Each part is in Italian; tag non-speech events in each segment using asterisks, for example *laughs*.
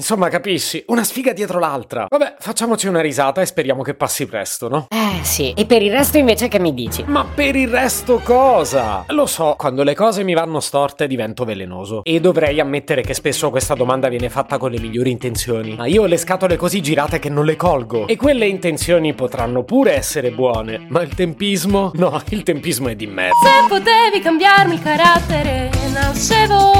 Insomma, capisci? Una sfiga dietro l'altra. Vabbè, facciamoci una risata e speriamo che passi presto, no? Eh sì, e per il resto invece che mi dici? Ma per il resto cosa? Lo so, quando le cose mi vanno storte divento velenoso. E dovrei ammettere che spesso questa domanda viene fatta con le migliori intenzioni. Ma io ho le scatole così girate che non le colgo. E quelle intenzioni potranno pure essere buone. Ma il tempismo? No, il tempismo è di mezzo. Se potevi cambiarmi il carattere, nascevo.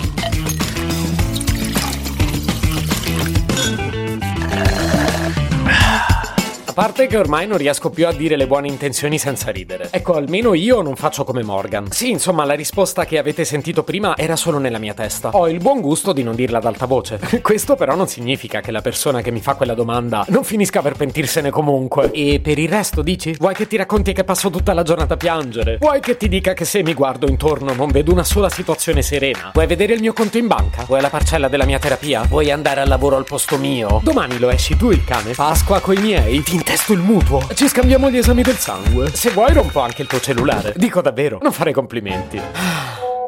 A parte che ormai non riesco più a dire le buone intenzioni senza ridere. Ecco, almeno io non faccio come Morgan. Sì, insomma, la risposta che avete sentito prima era solo nella mia testa. Ho il buon gusto di non dirla ad alta voce. *laughs* Questo però non significa che la persona che mi fa quella domanda non finisca per pentirsene comunque. E per il resto, dici? Vuoi che ti racconti che passo tutta la giornata a piangere? Vuoi che ti dica che se mi guardo intorno non vedo una sola situazione serena? Vuoi vedere il mio conto in banca? Vuoi la parcella della mia terapia? Vuoi andare al lavoro al posto mio? Domani lo esci tu il cane? Pasqua coi miei? Ti intesto il mutuo? Ci scambiamo gli esami del sangue? Se vuoi rompo anche il tuo cellulare. Dico davvero, non fare complimenti.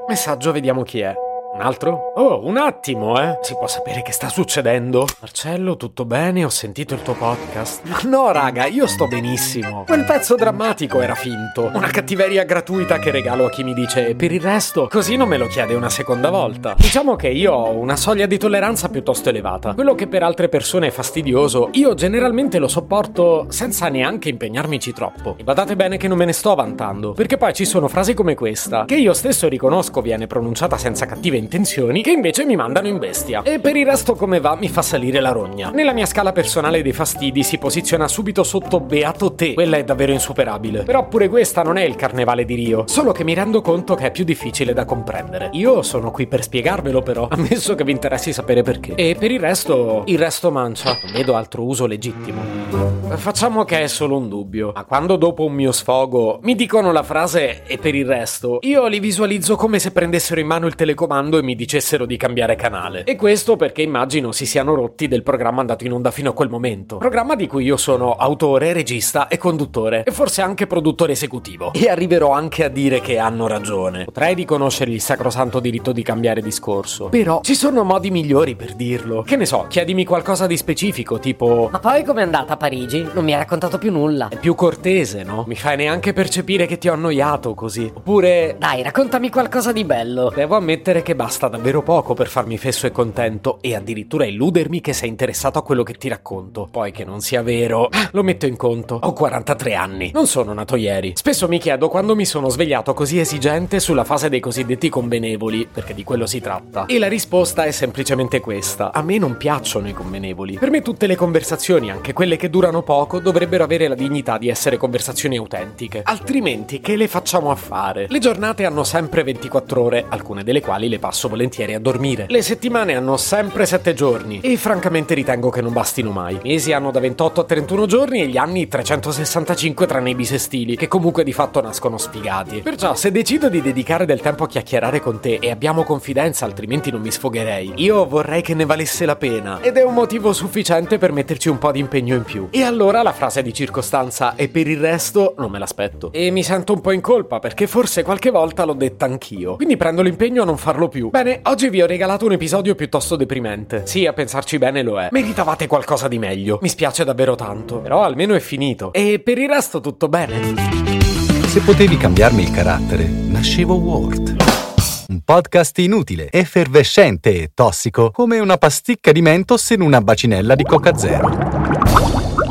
Messaggio, vediamo chi è. Un altro? Oh, un attimo, eh. Si può sapere che sta succedendo? Marcello, tutto bene? Ho sentito il tuo podcast. Ma no, raga, io sto benissimo. Quel pezzo drammatico era finto. Una cattiveria gratuita che regalo a chi mi dice per il resto, così non me lo chiede una seconda volta. Diciamo che io ho una soglia di tolleranza piuttosto elevata. Quello che per altre persone è fastidioso, io generalmente lo sopporto senza neanche impegnarmici troppo. E badate bene che non me ne sto vantando, perché poi ci sono frasi come questa, che io stesso riconosco viene pronunciata senza cattive intenzioni che invece mi mandano in bestia. E per il resto come va mi fa salire la rogna. Nella mia scala personale dei fastidi si posiziona subito sotto Beato te. Quella è davvero insuperabile. Però pure questa non è il carnevale di Rio, solo che mi rendo conto che è più difficile da comprendere. Io sono qui per spiegarvelo però, ammesso che vi interessi sapere perché. E per il resto, il resto mancia. Non vedo altro uso legittimo. Facciamo che è solo un dubbio. Ma quando dopo un mio sfogo mi dicono la frase e per il resto, io li visualizzo come se prendessero in mano il telecomando e mi dicessero di cambiare canale. E questo perché immagino si siano rotti del programma andato in onda fino a quel momento. Programma di cui io sono autore, regista e conduttore, e forse anche produttore esecutivo. E arriverò anche a dire che hanno ragione. Potrei riconoscere il sacrosanto diritto di cambiare discorso. Però ci sono modi migliori per dirlo. Che ne so, chiedimi qualcosa di specifico, tipo... Ma poi com'è andata a Parigi? Non mi ha raccontato più nulla. È più cortese, no? Mi fai neanche percepire che ti ho annoiato così. Oppure... Dai, raccontami qualcosa di bello. Devo ammettere che basta davvero poco per farmi fesso e contento e addirittura illudermi che sei interessato a quello che ti racconto. Poi che non sia vero, lo metto in conto. Ho 43 anni, non sono nato ieri. Spesso mi chiedo quando mi sono svegliato così esigente sulla fase dei cosiddetti convenevoli, perché di quello si tratta. E la risposta è semplicemente questa. A me non piacciono i convenevoli. Per me tutte le conversazioni, anche quelle che durano poco, dovrebbero avere la dignità di essere conversazioni autentiche. Altrimenti che le facciamo a fare? Le giornate hanno sempre 24 ore, alcune delle quali le passo volentieri a dormire. Le settimane hanno sempre 7 giorni e francamente ritengo che non bastino mai. I mesi hanno da 28 a 31 giorni e gli anni 365 tranne i bisestili, che comunque di fatto nascono sfigati. Perciò se decido di dedicare del tempo a chiacchierare con te e abbiamo confidenza, altrimenti non mi sfogherei, io vorrei che ne valesse la pena ed è un motivo sufficiente per metterci un po' di impegno in più. E allora la frase di circostanza e per il resto non me l'aspetto. E mi sento un po' in colpa perché forse qualche volta l'ho detta anch'io. Quindi prendo l'impegno a non farlo più. Bene, oggi vi ho regalato un episodio piuttosto deprimente. Sì, a pensarci bene lo è. Meritavate qualcosa di meglio. Mi spiace davvero tanto. Però almeno è finito. E per il resto tutto bene. Se potevi cambiarmi il carattere, nascevo Word. Un podcast inutile, effervescente e tossico, come una pasticca di mentos in una bacinella di Coca Zero.